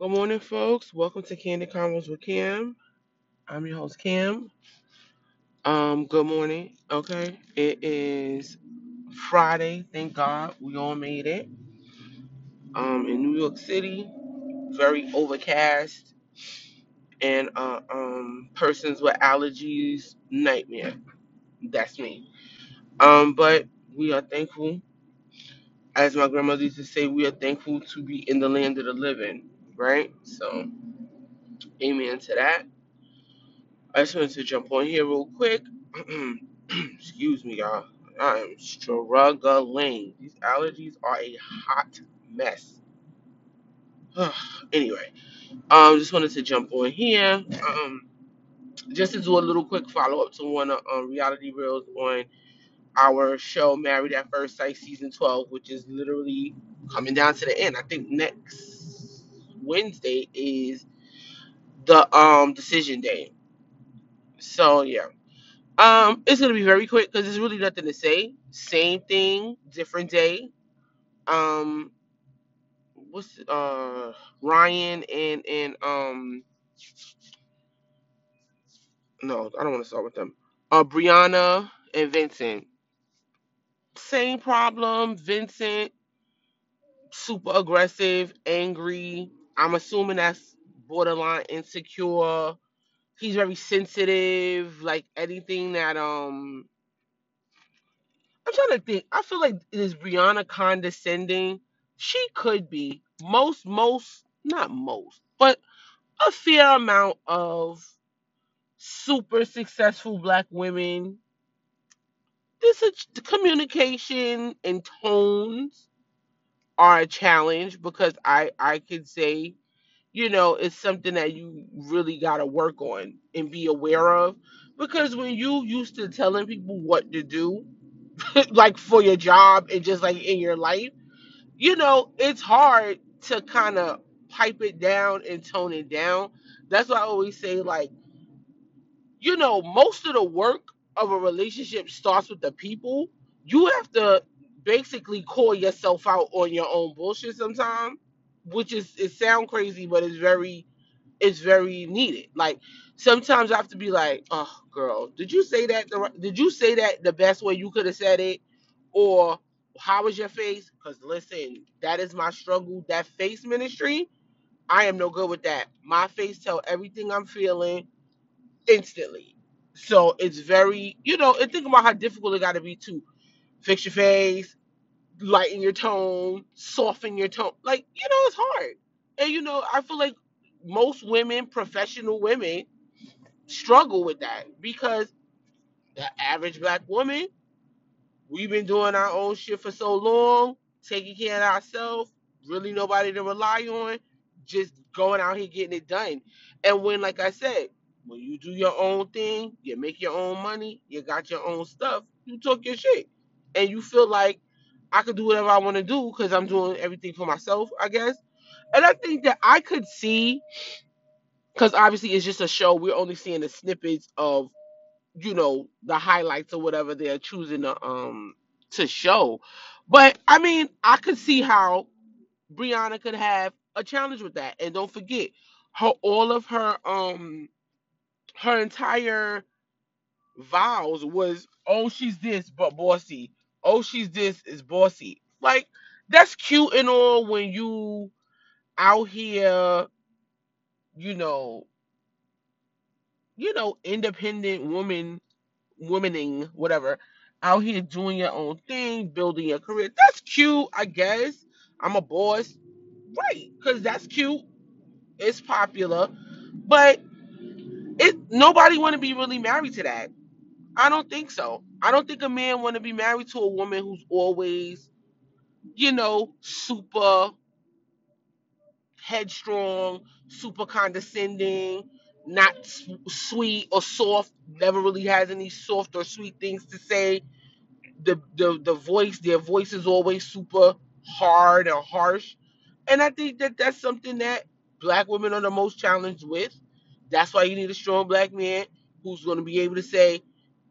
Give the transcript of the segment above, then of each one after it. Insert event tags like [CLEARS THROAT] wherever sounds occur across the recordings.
Good morning, folks. Welcome to Candy Convos with Kim. I'm your host, Kim. Um, good morning. Okay, it is Friday. Thank God we all made it. Um, in New York City, very overcast, and uh, um, persons with allergies nightmare. That's me. Um, but we are thankful, as my grandmother used to say, we are thankful to be in the land of the living. Right. So, amen to that. I just wanted to jump on here real quick. [CLEARS THROAT] Excuse me, y'all. I am struggling. These allergies are a hot mess. [SIGHS] anyway, um, just wanted to jump on here. Um, just to do a little quick follow up to one of um, reality reels on our show Married at First Sight season 12, which is literally coming down to the end. I think next Wednesday is the um decision day. So yeah. Um, it's gonna be very quick because there's really nothing to say. Same thing, different day. Um, what's uh Ryan and and um no, I don't want to start with them. Uh, Brianna and Vincent, same problem. Vincent, super aggressive, angry. I'm assuming that's borderline insecure. He's very sensitive. Like anything that um I'm trying to think. I feel like is Brianna condescending? She could be. Most, most, not most, but a fair amount of super successful black women. This is communication and tones are a challenge because I I could say, you know, it's something that you really got to work on and be aware of because when you used to telling people what to do, [LAUGHS] like for your job and just like in your life you know, it's hard to kind of pipe it down and tone it down. That's why I always say, like, you know, most of the work of a relationship starts with the people. You have to basically call yourself out on your own bullshit sometimes, which is it sound crazy, but it's very it's very needed. Like sometimes I have to be like, "Oh, girl, did you say that? The, did you say that the best way you could have said it?" Or how was your face? Because listen, that is my struggle. That face ministry, I am no good with that. My face tell everything I'm feeling instantly. So it's very, you know, and think about how difficult it got to be to fix your face, lighten your tone, soften your tone. Like, you know, it's hard. And you know, I feel like most women, professional women, struggle with that because the average black woman, we've been doing our own shit for so long, taking care of ourselves, really nobody to rely on, just going out here getting it done. And when, like I said, when you do your own thing, you make your own money, you got your own stuff, you took your shit. And you feel like I could do whatever I want to do because I'm doing everything for myself, I guess. And I think that I could see, because obviously it's just a show, we're only seeing the snippets of you know the highlights or whatever they're choosing to um to show. But I mean, I could see how Brianna could have a challenge with that. And don't forget, her all of her um her entire vows was oh she's this but bossy. Oh she's this is bossy. Like that's cute and all when you out here, you know, you know, independent woman womaning, whatever, out here doing your own thing, building your career. That's cute, I guess. I'm a boss, right? Because that's cute. It's popular, but it nobody want to be really married to that. I don't think so. I don't think a man want to be married to a woman who's always, you know, super headstrong, super condescending, not sweet or soft. Never really has any soft or sweet things to say the the the voice their voice is always super hard and harsh and i think that that's something that black women are the most challenged with that's why you need a strong black man who's going to be able to say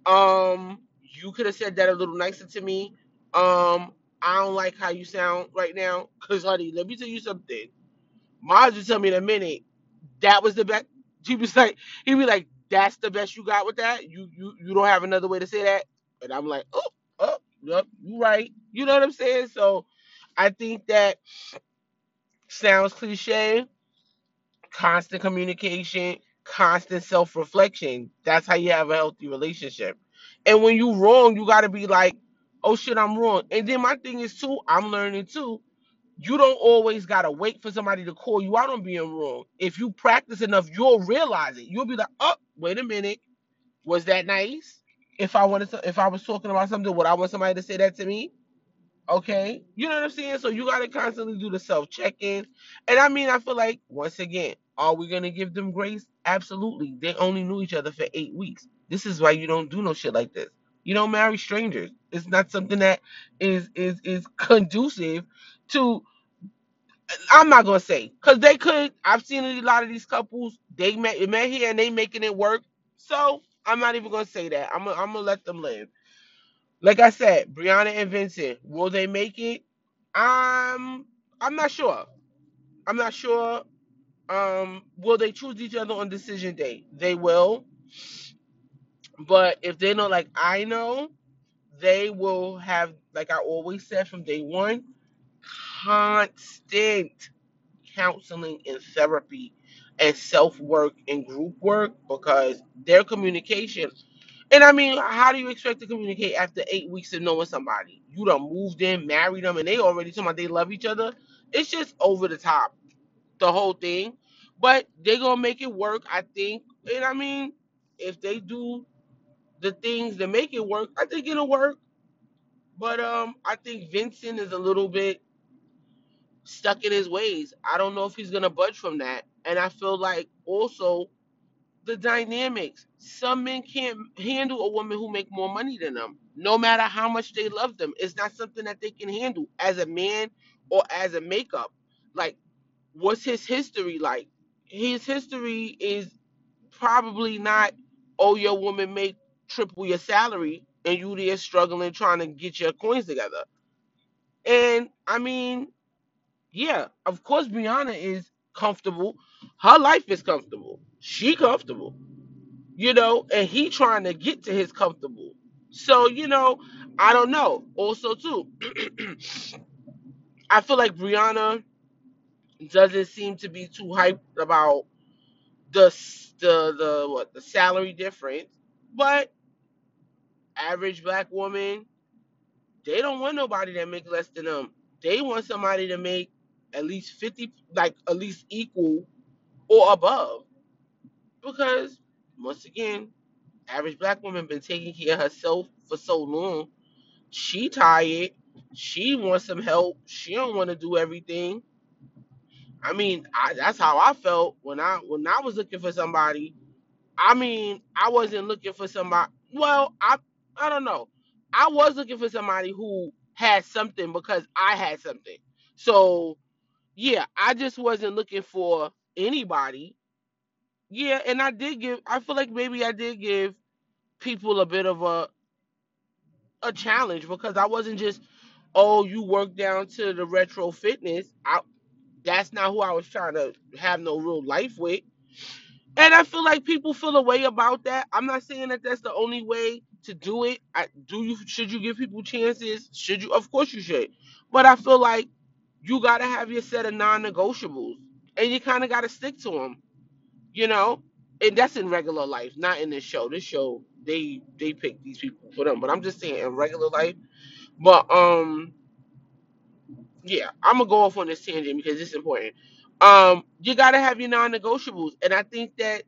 um you could have said that a little nicer to me um i don't like how you sound right now because honey let me tell you something Mars would tell me in a minute that was the best. He was like, he'd be like, "That's the best you got with that. You you you don't have another way to say that." And I'm like, "Oh, oh, yep, you right." You know what I'm saying? So I think that sounds cliche. Constant communication, constant self reflection. That's how you have a healthy relationship. And when you wrong, you got to be like, "Oh shit, I'm wrong." And then my thing is too, I'm learning too you don't always gotta wait for somebody to call you out on being wrong. If you practice enough, you'll realize it. You'll be like, oh, wait a minute, was that nice? If I wanted to, if I was talking about something, would I want somebody to say that to me? Okay, you know what I'm saying. So you gotta constantly do the self check-in, and I mean, I feel like once again, are we gonna give them grace? Absolutely. They only knew each other for eight weeks. This is why you don't do no shit like this. You don't marry strangers. It's not something that is is is conducive to I'm not gonna say because they could. I've seen a lot of these couples. They met met here and they making it work. So I'm not even gonna say that. I'm gonna, I'm gonna let them live. Like I said, Brianna and Vincent, will they make it? I'm I'm not sure. I'm not sure. Um, will they choose each other on decision day? They will. But if they know, like I know, they will have, like I always said from day one, constant counseling and therapy and self work and group work because their communication. And I mean, how do you expect to communicate after eight weeks of knowing somebody? You done moved in, married them, and they already talking about they love each other. It's just over the top, the whole thing. But they're gonna make it work, I think. And I mean, if they do the things that make it work, I think it'll work. But um, I think Vincent is a little bit stuck in his ways. I don't know if he's gonna budge from that. And I feel like also the dynamics. Some men can't handle a woman who make more money than them, no matter how much they love them. It's not something that they can handle as a man or as a makeup. Like, what's his history like? His history is probably not, oh, your woman make triple your salary and you there struggling trying to get your coins together. And I mean, yeah, of course Brianna is comfortable. Her life is comfortable. She comfortable, you know, and he trying to get to his comfortable. So, you know, I don't know. Also, too, [CLEARS THROAT] I feel like Brianna doesn't seem to be too hyped about the the the what the salary difference, but average black woman, they don't want nobody that make less than them. They want somebody to make at least fifty, like at least equal or above. Because once again, average black woman been taking care of herself for so long. She tired. She wants some help. She don't want to do everything. I mean, I, that's how I felt when I when I was looking for somebody. I mean, I wasn't looking for somebody. Well, I I don't know. I was looking for somebody who had something because I had something. So yeah, I just wasn't looking for anybody. Yeah, and I did give. I feel like maybe I did give people a bit of a a challenge because I wasn't just, oh, you work down to the retro fitness. I that's not who I was trying to have no real life with. And I feel like people feel a way about that. I'm not saying that that's the only way to do it. I, do you should you give people chances? Should you? Of course you should. But I feel like you got to have your set of non-negotiables, and you kind of got to stick to them. You know, and that's in regular life, not in this show. This show they they pick these people for them. But I'm just saying in regular life. But um yeah, I'm gonna go off on this tangent because it's important. Um, you gotta have your non-negotiables, and I think that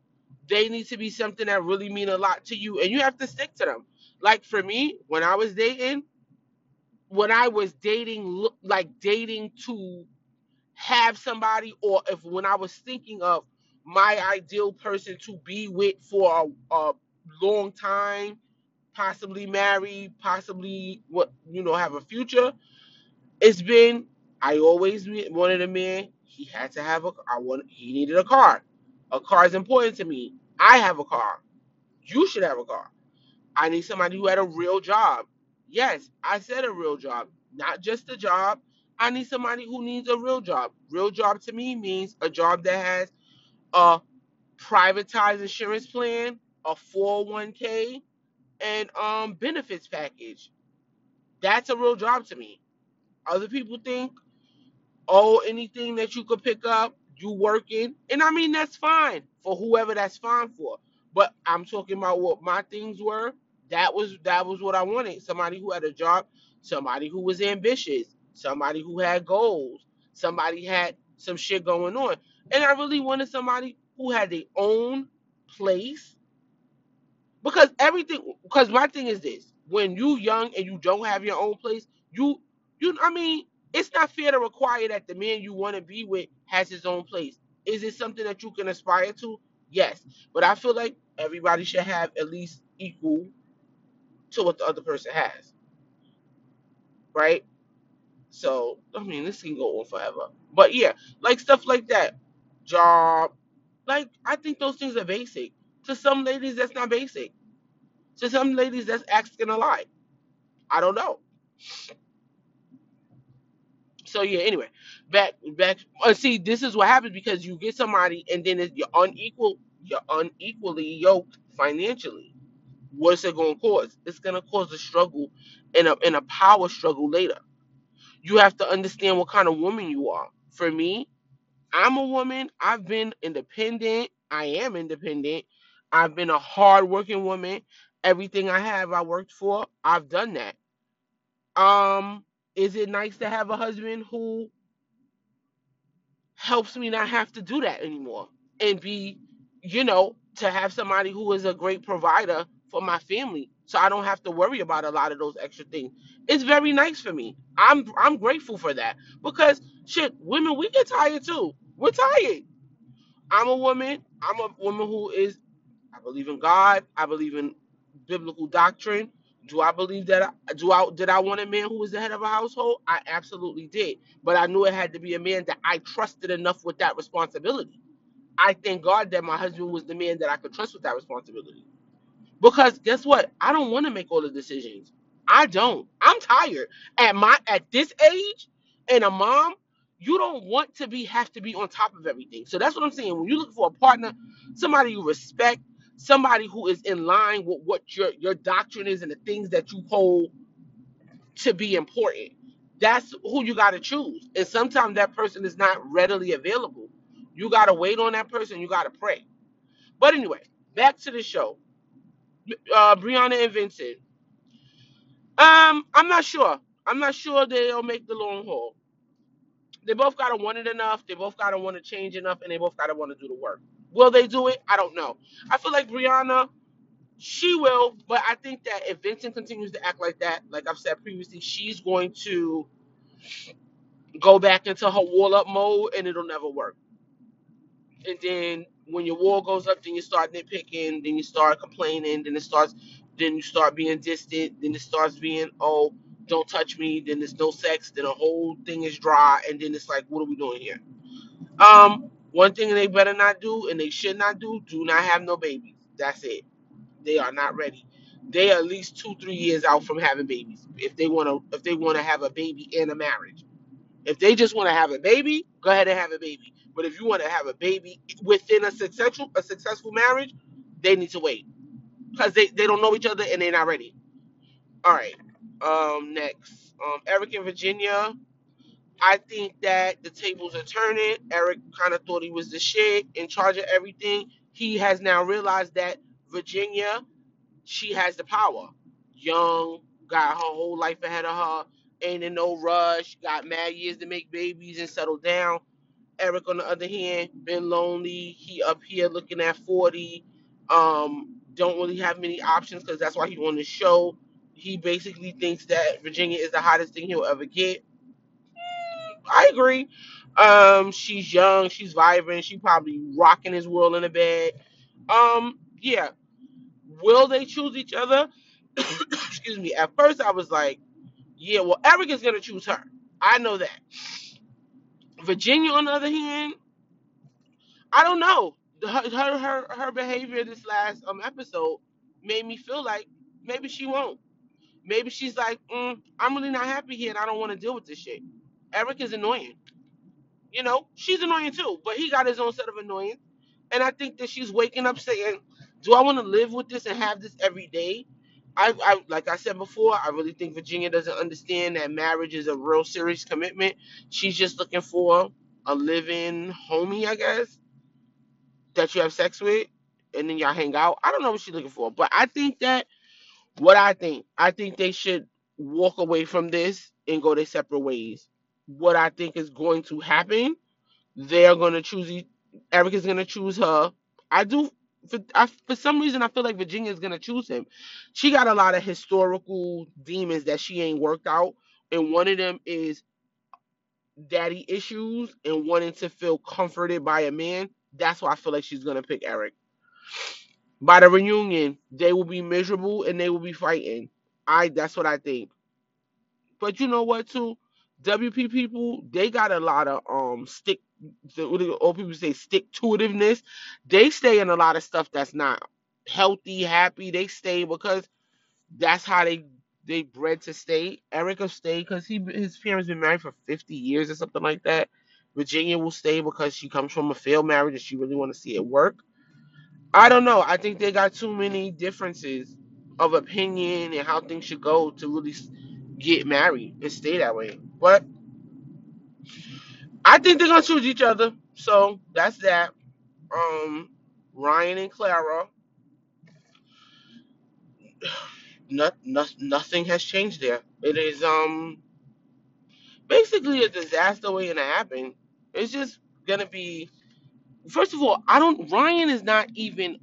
they need to be something that really mean a lot to you, and you have to stick to them. Like for me, when I was dating, when I was dating, like dating to have somebody, or if when I was thinking of my ideal person to be with for a, a long time, possibly marry, possibly what you know have a future it's been I always wanted a man. He had to have a. I want. He needed a car. A car is important to me. I have a car. You should have a car. I need somebody who had a real job. Yes, I said a real job, not just a job. I need somebody who needs a real job. Real job to me means a job that has a privatized insurance plan, a 401k, and um benefits package. That's a real job to me. Other people think oh, anything that you could pick up, you working. And I mean, that's fine for whoever that's fine for. But I'm talking about what my things were. That was that was what I wanted. Somebody who had a job, somebody who was ambitious, somebody who had goals, somebody had some shit going on. And I really wanted somebody who had their own place because everything because my thing is this when you young and you don't have your own place you you i mean it's not fair to require that the man you want to be with has his own place. Is it something that you can aspire to? Yes. But i feel like everybody should have at least equal to what the other person has. Right? So i mean this can go on forever. But yeah like stuff like that. Job. Like i think those things are basic. To some ladies that's not basic. To some ladies that's asking a lot. I don't know. So yeah, anyway, back back. Uh, see, this is what happens because you get somebody and then it's, you're unequal. You're unequally yoked financially. What's it going to cause? It's going to cause a struggle and a and a power struggle later. You have to understand what kind of woman you are. For me, I'm a woman. I've been independent. I am independent. I've been a hardworking woman. Everything I have, I worked for. I've done that Um, is it nice to have a husband who helps me not have to do that anymore and be, you know, to have somebody who is a great provider for my family so I don't have to worry about a lot of those extra things. It's very nice for me. I'm I'm grateful for that because shit, women we get tired too. We're tired. I'm a woman. I'm a woman who is I believe in God. I believe in biblical doctrine. Do I believe that? I, do I did I want a man who was the head of a household? I absolutely did, but I knew it had to be a man that I trusted enough with that responsibility. I thank God that my husband was the man that I could trust with that responsibility. Because guess what? I don't want to make all the decisions. I don't. I'm tired. At my at this age, and a mom, you don't want to be have to be on top of everything. So that's what I'm saying. When you look for a partner, somebody you respect, somebody who is in line with what your your doctrine is and the things that you hold to be important. That's who you got to choose. And sometimes that person is not readily available. You got to wait on that person. You got to pray. But anyway, back to the show uh, Brianna and Vincent. Um, I'm not sure. I'm not sure they'll make the long haul. They both gotta want it enough. They both gotta want to change enough, and they both gotta want to do the work. Will they do it? I don't know. I feel like Brianna, she will, but I think that if Vincent continues to act like that, like I've said previously, she's going to go back into her wall up mode, and it'll never work. and then when your wall goes up, then you start nitpicking, then you start complaining, then it starts, then you start being distant, then it starts being, oh, don't touch me, then there's no sex, then the whole thing is dry, and then it's like, what are we doing here? Um, one thing they better not do, and they should not do, do not have no babies. That's it. They are not ready. They are at least two, three years out from having babies. If they want to, if they want to have a baby in a marriage if they just want to have a baby, go ahead and have a baby. But if you want to have a baby within a successful a successful marriage, they need to wait because they, they don't know each other and they're not ready. All right. Um. Next, um, Eric and Virginia. I think that the tables are turning. Eric kind of thought he was the shit in charge of everything. He has now realized that Virginia, she has the power. Young, got her whole life ahead of her, ain't in no rush, got mad years to make babies and settle down Eric, on the other hand, been lonely. He up here looking at 40. Um, don't really have many options because that's why he on the show. He basically thinks that Virginia is the hottest thing he'll ever get. I agree. Um, she's young, she's vibrant, she probably rocking his world in the bed. Um, yeah. Will they choose each other? [COUGHS] Excuse me. At first, I was like, yeah, well, Eric is gonna choose her. I know that. Virginia, on the other hand, I don't know. Her her her, her behavior this last um episode made me feel like maybe she won't. Maybe she's like, mm, I'm really not happy here, and I don't want to deal with this shit. Eric is annoying. You know, she's annoying too, but he got his own set of annoyance. And I think that she's waking up saying, "Do I want to live with this and have this every day?" I, I, like I said before, I really think Virginia doesn't understand that marriage is a real serious commitment. She's just looking for a living homie, I guess, that you have sex with, and then y'all hang out. I don't know what she's looking for, but I think that what I think, I think they should walk away from this and go their separate ways. What I think is going to happen they're gonna choose. e- Eric is gonna choose her. I do. For, I, for some reason, I feel like Virginia is gonna choose him. She got a lot of historical demons that she ain't worked out, and one of them is daddy issues and wanting to feel comforted by a man. That's why I feel like she's gonna pick Eric. By the reunion, they will be miserable and they will be fighting. I. That's what I think. But you know what too? WP people, they got a lot of um stick old people say stick to itiveness. They stay in a lot of stuff that's not healthy, happy. They stay because that's how they they bred to stay. Erica stay because he his parents been married for 50 years or something like that. Virginia will stay because she comes from a failed marriage and she really want to see it work. I don't know. I think they got too many differences of opinion and how things should go to really get married and stay that way. But I think they're gonna choose each other. So that's that. Um, Ryan and Clara. Not, not, nothing has changed there. It is um basically a disaster waiting to happen. It's just gonna be. First of all, I don't. Ryan is not even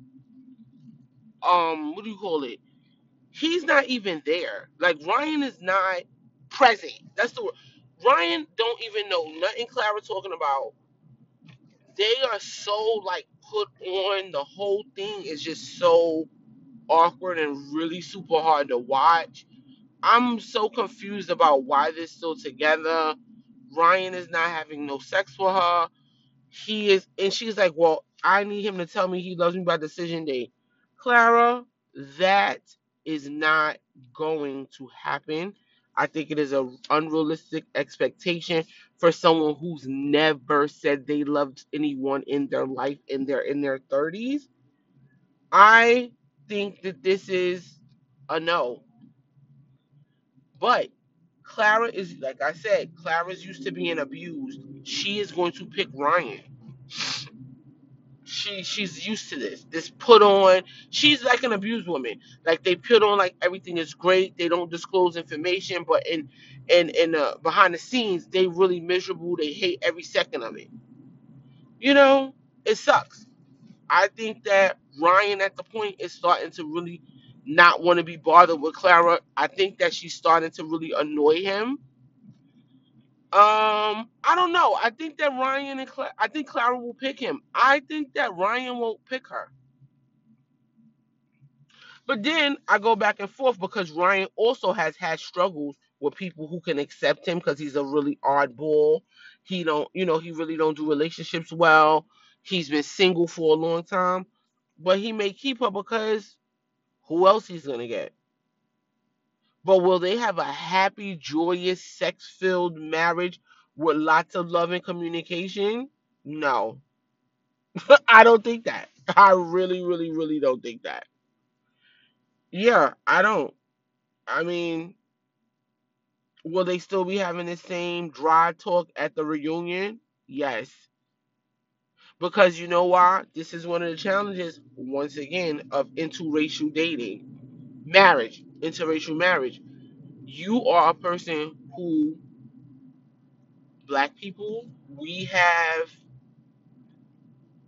um. What do you call it? He's not even there. Like Ryan is not present. That's the word. Ryan don't even know nothing Clara talking about. They are so like put on. The whole thing is just so awkward and really super hard to watch. I'm so confused about why they're still together. Ryan is not having no sex with her he is and she's like well i need him to tell me he loves me by decision day clara that is not going to happen. I think it is a unrealistic expectation for someone who's never said they loved anyone in their life in their in their 30s i think that this is a no. But clara is like i said clara's used to being abused. She is going to pick ryan she she's used to this. This put on. She's like an abused woman. Like they put on like everything is great. They don't disclose information, but in in in uh, behind the scenes, they really miserable. They hate every second of it. You know, it sucks. I think that Ryan at the point is starting to really not want to be bothered with Clara. I think that she's starting to really annoy him. Um, I don't know. I think that Ryan and Cla- I think Clara will pick him. I think that Ryan won't pick her. But then I go back and forth because Ryan also has had struggles with people who can accept him because he's a really oddball. He don't, you know, he really don't do relationships well. He's been single for a long time, but he may keep her because who else he's gonna get? But will they have a happy, joyous, sex-filled marriage with lots of love and communication? No, [LAUGHS] I don't think that. I really, really, really don't think that. Yeah, I don't. I mean, Will they still be having the same dry talk at the reunion? Yes. Because you know why? This is one of the challenges, once again, of interracial dating. Marriage, interracial marriage. You are a person who, black people, we have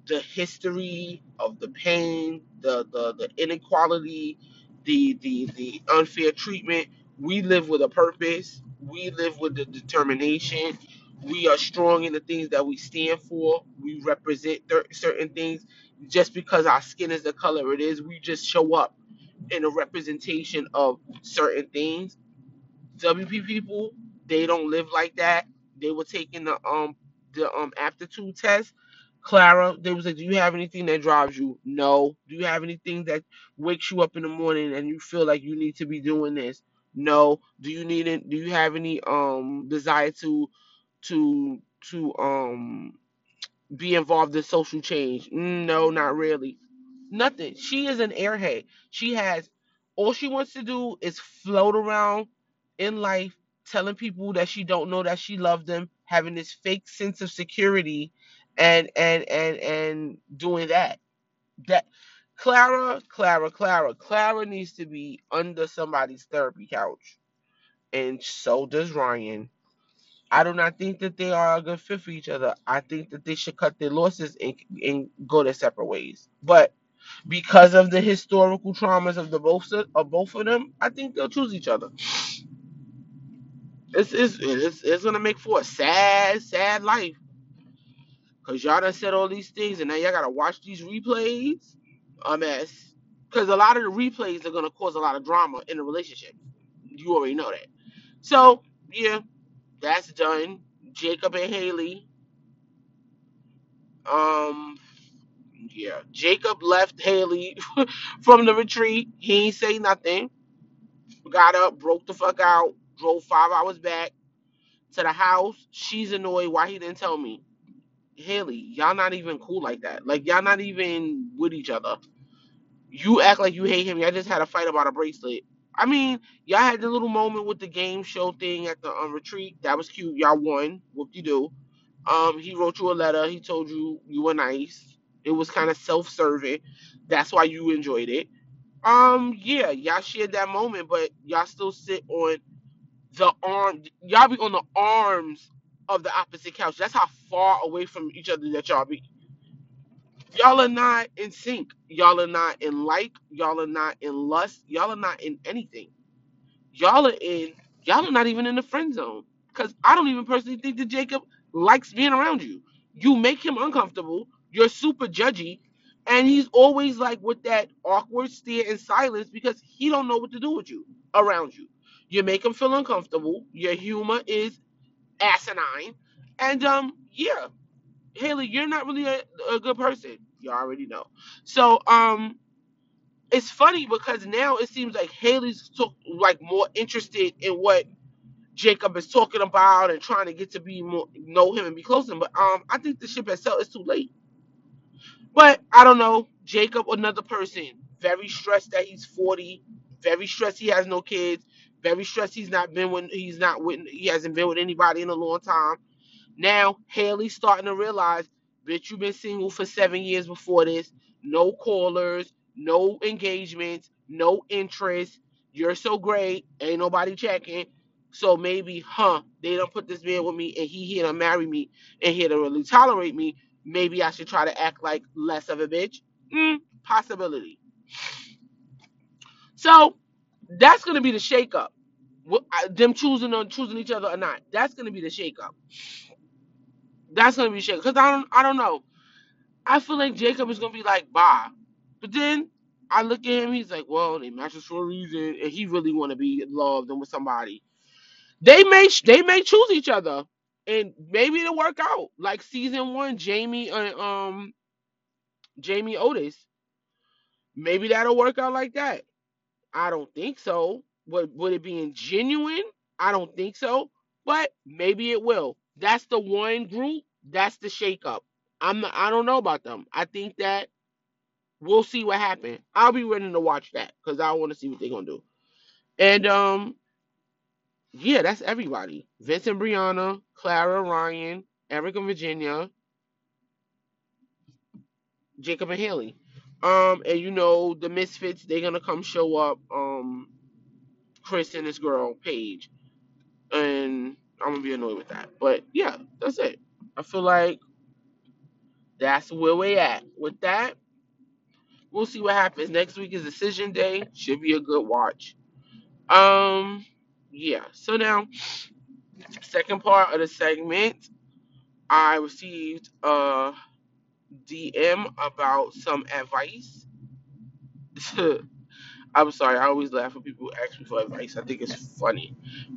the history of the pain, the the, the inequality, the, the the unfair treatment. We live with a purpose. We live with the determination. We are strong in the things that we stand for. We represent cer- certain things. Just because our skin is the color it is, we just show up in a representation of certain things WP people, they don't live like that. They were taking the um the um aptitude test. Clara, they was like, Do you have anything that drives you? No. Do you have anything that wakes you up in the morning and you feel like you need to be doing this? No. Do you need it? Do you have any um desire to to to um be involved in social change. No, not really. Nothing. She is an airhead. She has all she wants to do is float around in life, telling people that she don't know that she loved them, having this fake sense of security, and and and and doing that. That Clara, Clara, Clara, Clara needs to be under somebody's therapy couch, and so does Ryan I do not think that they are a good fit for each other. I think that they should cut their losses and, and go their separate ways. But because of the historical traumas of the both of both of them, I think they'll choose each other. It's it's it's, it's gonna make for a sad, sad life. Cause y'all done said all these things and now y'all gotta watch these replays. A mess. Cause a lot of the replays are gonna cause a lot of drama in the relationship. You already know that. So yeah, that's done. Jacob and Haley. Um Yeah, Jacob left Haley [LAUGHS] from the retreat. He ain't say nothing. Got up, broke the fuck out, drove five hours back to the house. She's annoyed why he didn't tell me. Haley, y'all not even cool like that. Like y'all not even with each other. You act like you hate him. Y'all just had a fight about a bracelet. I mean, y'all had the little moment with the game show thing at the um, retreat. That was cute. Y'all won. Whoop de do. Um, he wrote you a letter. He told you you were nice. It was kind of self-serving. That's why you enjoyed it. Um, yeah, y'all shared that moment, but y'all still sit on the arm. Y'all be on the arms of the opposite couch. That's how far away from each other that y'all be. Y'all are not in sync. Y'all are not in like. Y'all are not in lust. Y'all are not in anything. Y'all are in. Y'all are not even in the friend zone. Cause I don't even personally think that Jacob likes being around you. You make him uncomfortable. You're super judgy, and he's always like with that awkward stare and silence because he don't know what to do with you around you. You make him feel uncomfortable. Your humor is asinine, and um, yeah, Haley, you're not really a, a good person. You already know. So um, it's funny because now it seems like Haley's took like more interested in what Jacob is talking about and trying to get to be more know him and be close to him. But um, I think the ship has sailed. It's too late. But I don't know. Jacob, another person, very stressed that he's 40, very stressed he has no kids, very stressed he's not been with he's not with he hasn't been with anybody in a long time now Haley's starting to realize, bitch, you've been single for seven years before this. No callers, no engagements, no interest. You're so great, ain't nobody checking. So maybe, huh, they don't put this man with me and he here to marry me and here to really tolerate me. Maybe I should try to act like less of a bitch. Mm, possibility. So that's gonna be the shakeup. Wh- I- Them choosing on choosing each other or not. That's gonna be the shakeup. That's gonna be shakeup. Cause I don't I don't know. I feel like Jacob is gonna be like, bye. But then I look at him, he's like, well, they match us for a reason, and he really want to be loved and with somebody. They may they may choose each other, and maybe it'll work out. Like season one, Jamie and um Jamie Otis. Maybe that'll work out like that. I don't think so. Would would it be in genuine? I don't think so. But maybe it will. That's the one group. That's the shakeup. I'm not, I don't know about them. I think that we'll see what happens. I'll be ready to watch that because I want to see what they're gonna do. And um, yeah, that's everybody. Vincent, Brianna, Clara, Ryan, Eric and Virginia, Jacob and Haley. Um, and you know the Misfits, they're gonna come show up. Um, Chris and this girl Paige, and I'm gonna be annoyed with that. But yeah, that's it. I feel like that's where we at. With that, we'll see what happens. Next week is decision day. Should be a good watch. Um, yeah. So now Second part of the segment, I received a DM about some advice. [LAUGHS] I'm sorry, I always laugh when people ask me for advice. I think it's funny,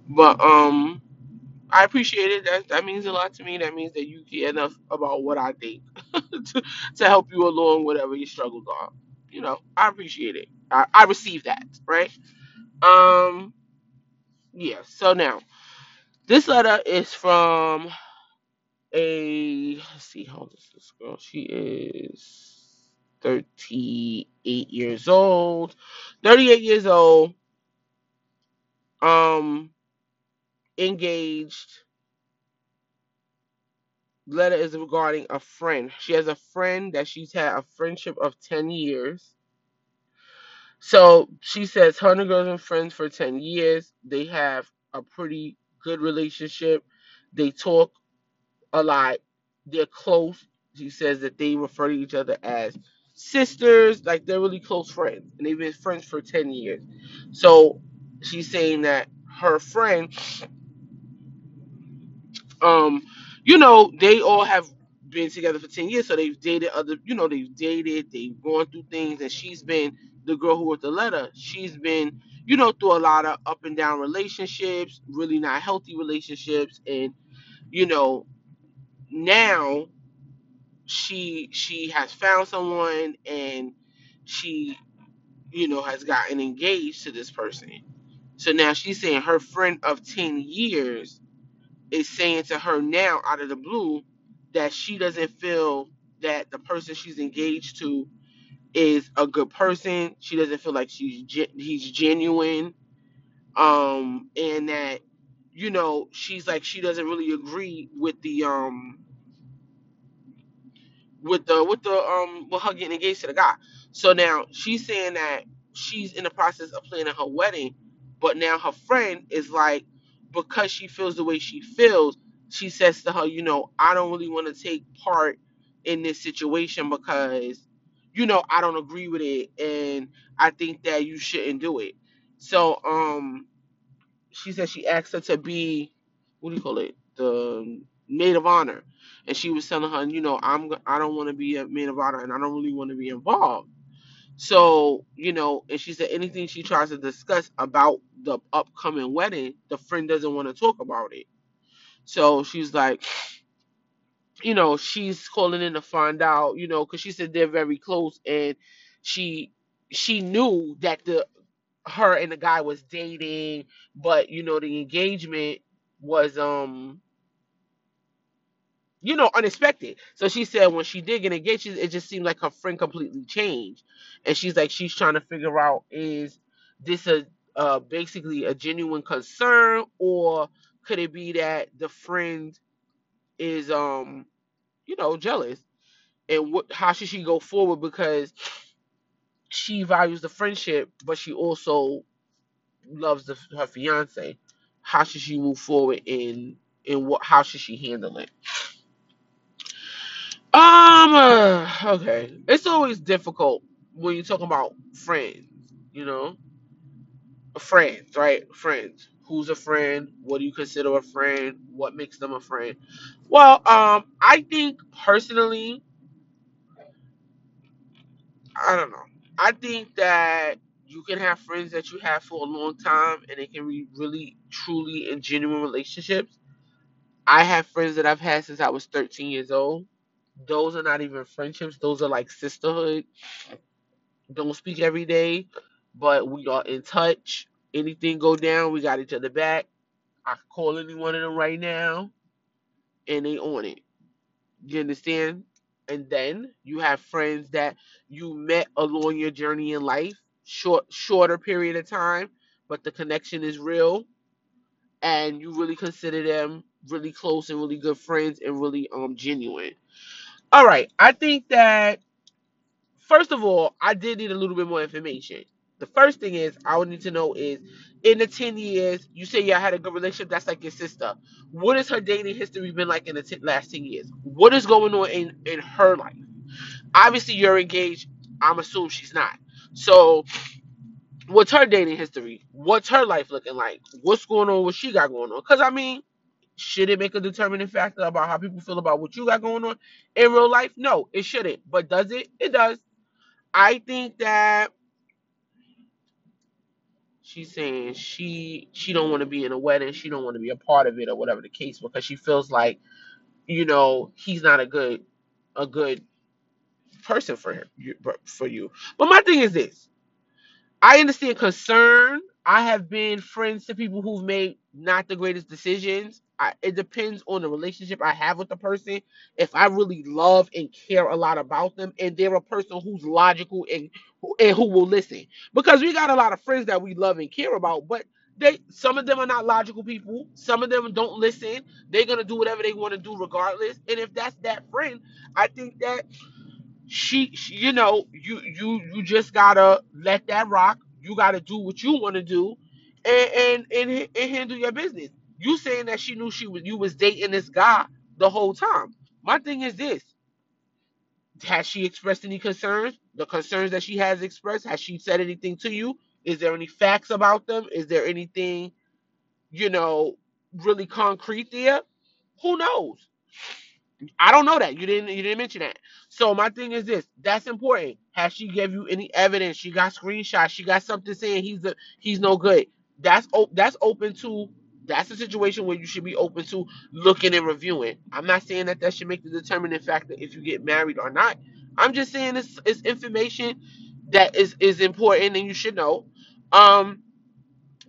but um, I appreciate it. That that means a lot to me. That means that you care enough about what I think [LAUGHS] to, to help you along whatever your struggles are. You know, I appreciate it. I, I receive that, right? Um, yeah. So now this letter is from a let's see how old is this girl? She is 38 years old. 38 years old. Um engaged. Letter is regarding a friend. She has a friend that she's had a friendship of 10 years. So she says her and girls been friends for 10 years. They have a pretty good relationship. They talk a lot. They're close. She says that they refer to each other as sisters, like they're really close friends, and they've been friends for 10 years. So she's saying that her friend, um, you know, they all have been together for 10 years, so they've dated other, you know, they've dated, they've gone through things, and she's been the girl who wrote the letter. She's been, you know, through a lot of up and down relationships, really not healthy relationships, and you know, now she she has found someone and she you know has gotten engaged to this person so now she's saying her friend of 10 years is saying to her now out of the blue that she doesn't feel that the person she's engaged to is a good person she doesn't feel like she's ge- he's genuine um and that you know she's like she doesn't really agree with the um with the with the um with her getting engaged to the guy. So now she's saying that she's in the process of planning her wedding, but now her friend is like because she feels the way she feels, she says to her, you know, I don't really want to take part in this situation because you know, I don't agree with it and I think that you shouldn't do it. So um she said she asked her to be what do you call it? The maid of honor. And she was telling her you know i'm i don't want to be a maid of honor and i don't really want to be involved. So you know and she said anything she tries to discuss about the upcoming wedding the friend doesn't want to talk about it. So she's like you know she's calling in to find out you know because she said they're very close and she she knew that the her and the guy was dating, but you know the engagement was um you know unexpected. So she said when she did get engaged, it just seemed like her friend completely changed, and she's like she's trying to figure out is this a uh basically a genuine concern or could it be that the friend is um you know jealous and what how should she go forward because she values the friendship but she also loves the, her fiance, how should she move forward in in what how should she handle it? Um uh, [SIGHS] okay. It's always difficult when you're talking about friends, you know? Friends, right? Friends. Who's a friend? What do you consider a friend? What makes them a friend? Well, um, I think personally, I don't know. I think that you can have friends that you have for a long time and it can be really, truly, and genuine relationships I have friends that I've had since I was 13 years old. Those are not even friendships, those are like sisterhood. Don't speak every day, but we are in touch. Anything go down, we got each other back. I can call any one of them right now and they on it. You understand? And then you have friends that you met along your journey in life, short shorter period of time, but the connection is real and you really consider them really close and really good friends and really um genuine. All right. I think that first of all, I did need a little bit more information. The first thing is I would need to know is in the 10 years, you say y'all had a good relationship, that's like your sister. What has her dating history been like in the t- last 10 years? What is going on in, in her life? Obviously, you're engaged. I'm assuming she's not. So, what's her dating history? What's her life looking like? What's going on? What she got going on? Because, I mean, should it make a determining factor about how people feel about what you got going on in real life? No, it shouldn't. But does it? It does. I think that she's saying she she don't want to be in a wedding, she don't want to be a part of it or whatever the case because she feels like you know he's not a good a good person for him for you. But my thing is this: I understand concern. I have been friends to people who've made not the greatest decisions. I, it depends on the relationship I have with the person. If I really love and care a lot about them, and they're a person who's logical and and who will listen, because we got a lot of friends that we love and care about, but they some of them are not logical people. Some of them don't listen. They're gonna do whatever they want to do regardless. And if that's that friend, I think that she, she you know you you you just gotta let that rock you gotta do what you want to do and, and and and handle your business you saying that she knew she was you was dating this guy the whole time my thing is this has she expressed any concerns the concerns that she has expressed has she said anything to you is there any facts about them is there anything you know really concrete there who knows I don't know that. You didn't you didn't mention that. So my thing is this. That's important. Has she give you any evidence? She got screenshots. She got something saying he's a he's no good. That's op- that's open to that's a situation where you should be open to looking and reviewing. I'm not saying that that should make the determining factor if you get married or not. I'm just saying it's, it's information that is is important and you should know. Um,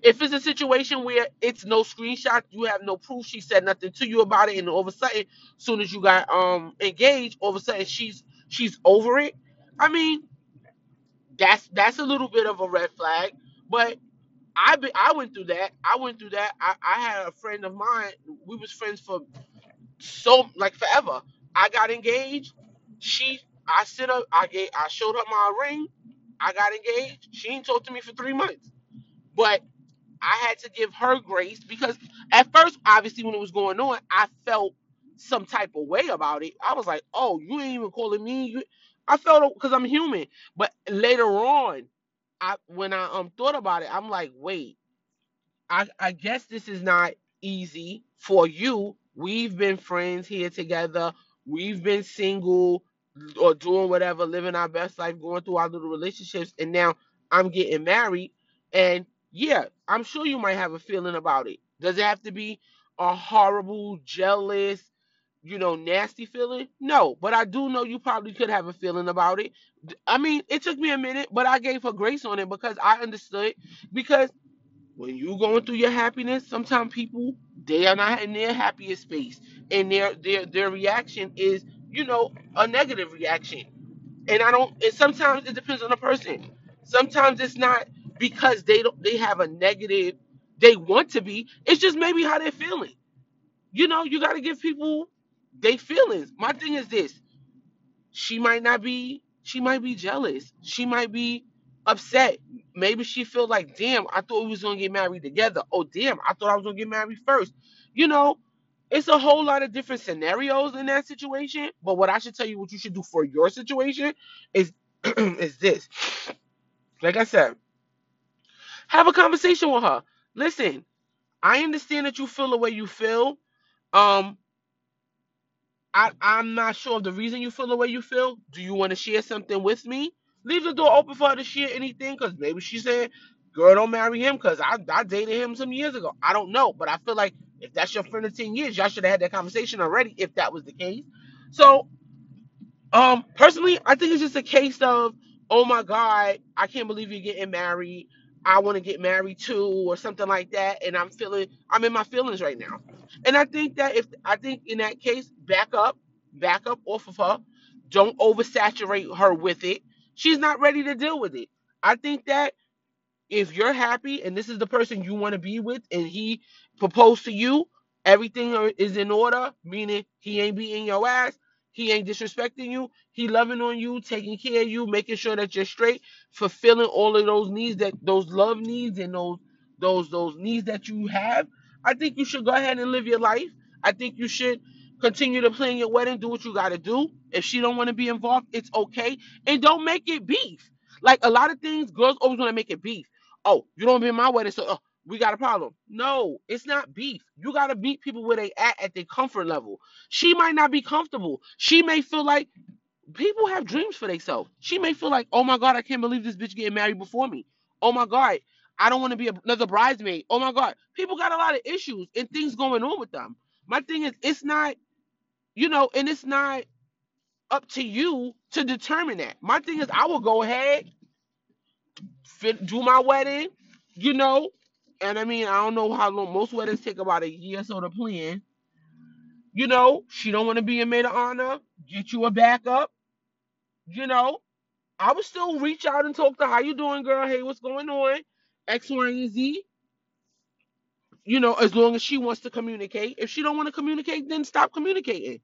if it's a situation where it's no screenshot, you have no proof, she said nothing to you about it, and all of a sudden, soon as you got um engaged, all of a sudden she's she's over it. I mean, that's that's a little bit of a red flag. But I be, I went through that. I went through that. I, I had a friend of mine. We was friends for so like forever. I got engaged. She I sit up. I gave I showed her my ring. I got engaged. She ain't talked to me for three months. But I had to give her grace because at first, obviously, when it was going on, I felt some type of way about it. I was like, "Oh, you ain't even calling me." I felt because I'm human. But later on, I when I um thought about it, I'm like, "Wait, I I guess this is not easy for you. We've been friends here together. We've been single or doing whatever, living our best life, going through our little relationships, and now I'm getting married. And yeah, I'm sure you might have a feeling about it. Does it have to be a horrible, jealous, you know, nasty feeling? No, but I do know you probably could have a feeling about it. I mean, it took me a minute, but I gave her grace on it because I understood. Because when you going through your happiness, sometimes people they are not in their happiest space, and their their their reaction is, you know, a negative reaction. And I don't. And sometimes it depends on the person. Sometimes it's not because they don't they have a negative. They want to be. It's just maybe how they're feeling. You know, you got to give people they feelings. My thing is this. She might not be she might be jealous. She might be upset. Maybe she feel like damn i thought we was gonna get married together. Oh damn i thought i was gonna get married first. You know it's a whole lot of different scenarios in that situation. But what i should tell you what you should do for your situation is [CLEARS THROAT] is this. Like i said have a conversation with her. Listen i understand that you feel the way you feel. Um I, I'm not sure of the reason you feel the way you feel. Do you want to share something with me? Leave the door open for her to share anything because maybe she said, girl, don't marry him because I, I dated him some years ago. I don't know. But I feel like if that's your friend of 10 years, y'all should have had that conversation already if that was the case. So um, personally, I think it's just a case of, oh my God, I can't believe you're getting married. I want to get married to or something like that. And I'm feeling, I'm in my feelings right now. And I think that if, I think in that case, back up, back up off of her. Don't oversaturate her with it. She's not ready to deal with it. I think that if you're happy and this is the person you want to be with and he proposed to you, everything is in order, meaning he ain't beating your ass, he ain't disrespecting you, he loving on you, taking care of you, making sure that you're straight, fulfilling all of those needs that those love needs and those those those needs that you have. I think you should go ahead and live your life. I think you should continue to plan your wedding, do what you got to do. If she don't want to be involved, it's okay, and don't make it beef. Like a lot of things, girls always want to make it beef oh, you don't be in my wedding, so uh, we got a problem. No, it's not beef. You gotta meet people where they at at their comfort level. She might not be comfortable. She may feel like people have dreams for themselves. She may feel like, oh my god, I can't believe this bitch getting married before me. Oh my god, I don't want to be another bridesmaid. Oh my god, people got a lot of issues and things going on with them. My thing is, it's not, you know, and it's not up to you to determine that. My thing is, I will go ahead, fit, do my wedding, you know, And I mean, I don't know how long most weddings take about a year so to plan. You know, she don't want to be a maid of honor. Get you a backup. You know, I would still reach out and talk to how you doing, girl. Hey, what's going on? X, Y, and Z. You know, as long as she wants to communicate. If she don't want to communicate, then stop communicating.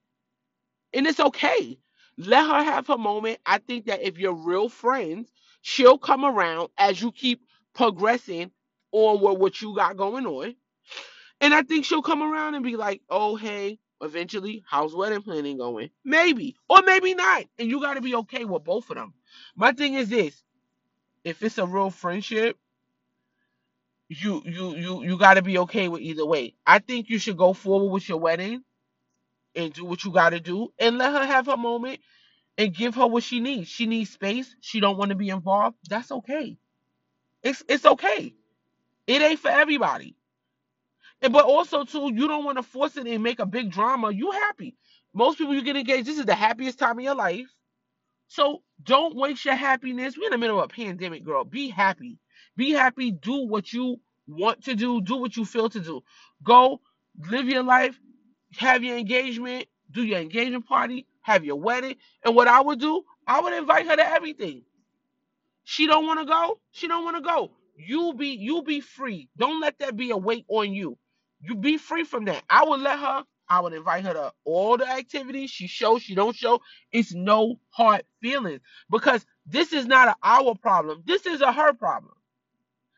And it's okay. Let her have her moment. I think that if you're real friends, she'll come around as you keep progressing on what, what you got going on. And I think she'll come around and be like, oh, hey, eventually, how's wedding planning going? Maybe, or maybe not. And you got to be okay with both of them. My thing is this if it's a real friendship, you you you you got to be okay with either way. I think you should go forward with your wedding and do what you got to do and let her have her moment and give her what she needs. She needs space. She don't want to be involved. That's okay. It's it's okay. It ain't for everybody. And but also too, you don't want to force it and make a big drama. You happy. Most people you get engaged, this is the happiest time of your life. So don't waste your happiness. We're in the middle of a pandemic, girl. Be happy. Be happy. Do what you want to do. Do what you feel to do. Go live your life. Have your engagement. Do your engagement party. Have your wedding. And what I would do, I would invite her to everything. She don't want to go. She don't want to go. You be you be free. Don't let that be a weight on you. You be free from that. I would let her. I would invite her to all the activities. She shows. She don't show. It's no hard feelings because this is not a our problem. This is a her problem.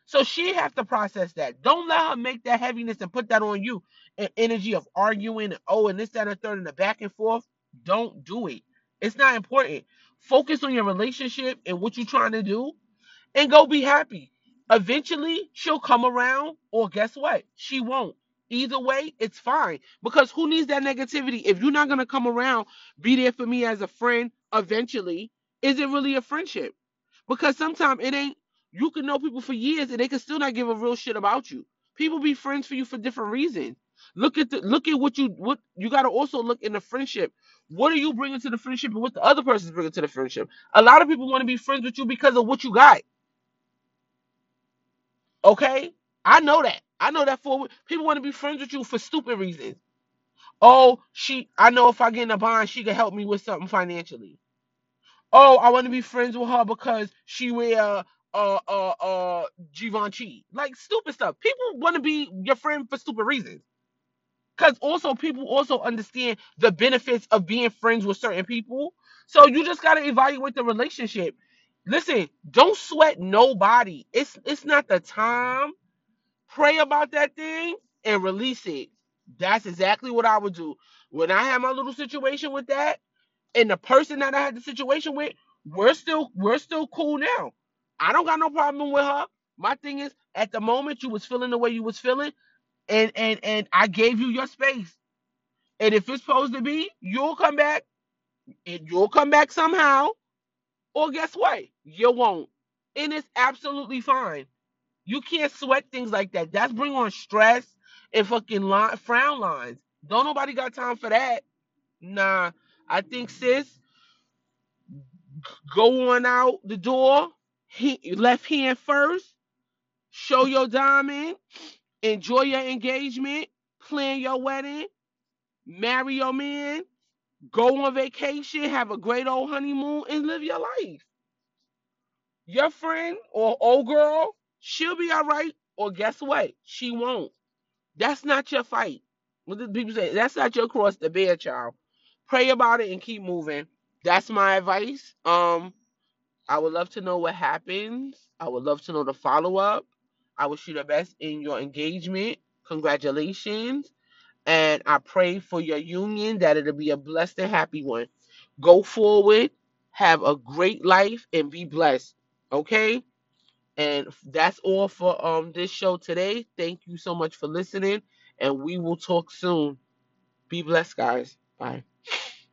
So she have to process that. Don't let her make that heaviness and put that on you. An energy of arguing and oh and this that and third and the back and forth. Don't do it. It's not important. Focus on your relationship and what you're trying to do and go be happy. Eventually, she'll come around, or guess what? She won't. Either way, it's fine. Because who needs that negativity? If you're not going to come around, be there for me as a friend eventually, is it really a friendship? Because sometimes it ain't, you can know people for years and they can still not give a real shit about you. People be friends for you for different reasons. Look at the look at what you what you got to also look in the friendship. What are you bringing to the friendship and what the other person's bringing to the friendship? A lot of people want to be friends with you because of what you got. Okay? I know that. I know that for people want to be friends with you for stupid reasons. Oh, she I know if I get in a bond, she can help me with something financially. Oh, I want to be friends with her because she wear uh uh uh Givenchy. Like stupid stuff. People want to be your friend for stupid reasons. Cause also people also understand the benefits of being friends with certain people. So you just gotta evaluate the relationship. Listen, don't sweat nobody. It's it's not the time pray about that thing and release it. That's exactly what I would do. When I had my little situation with that, and the person that I had the situation with, we're still we're still cool now. I don't got no problem with her. My thing is, at the moment you was feeling the way you was feeling, and and and I gave you your space. And if it's supposed to be, you'll come back, and you'll come back somehow. Or guess what? You won't. And it's absolutely fine. You can't sweat things like that. That's bring on stress and fucking line, frown lines. Don't nobody got time for that. Nah, I think sis, go on out the door. He, left hand first. Show your diamond. Enjoy your engagement. Plan your wedding. Marry your man. Go on vacation. Have a great old honeymoon and live your life. Your friend or old girl, she'll be all right. Or guess what? She won't. That's not your fight. What did people say? That's not your cross to bear, child. Pray about it and keep moving. That's my advice. Um, I would love to know what happens. I would love to know the follow up. I wish you the best in your engagement. Congratulations. And I pray for your union that it'll be a blessed and happy one. Go forward, have a great life, and be blessed. Okay? And that's all for um this show today. Thank you so much for listening, and we will talk soon. Be blessed, guys. Bye.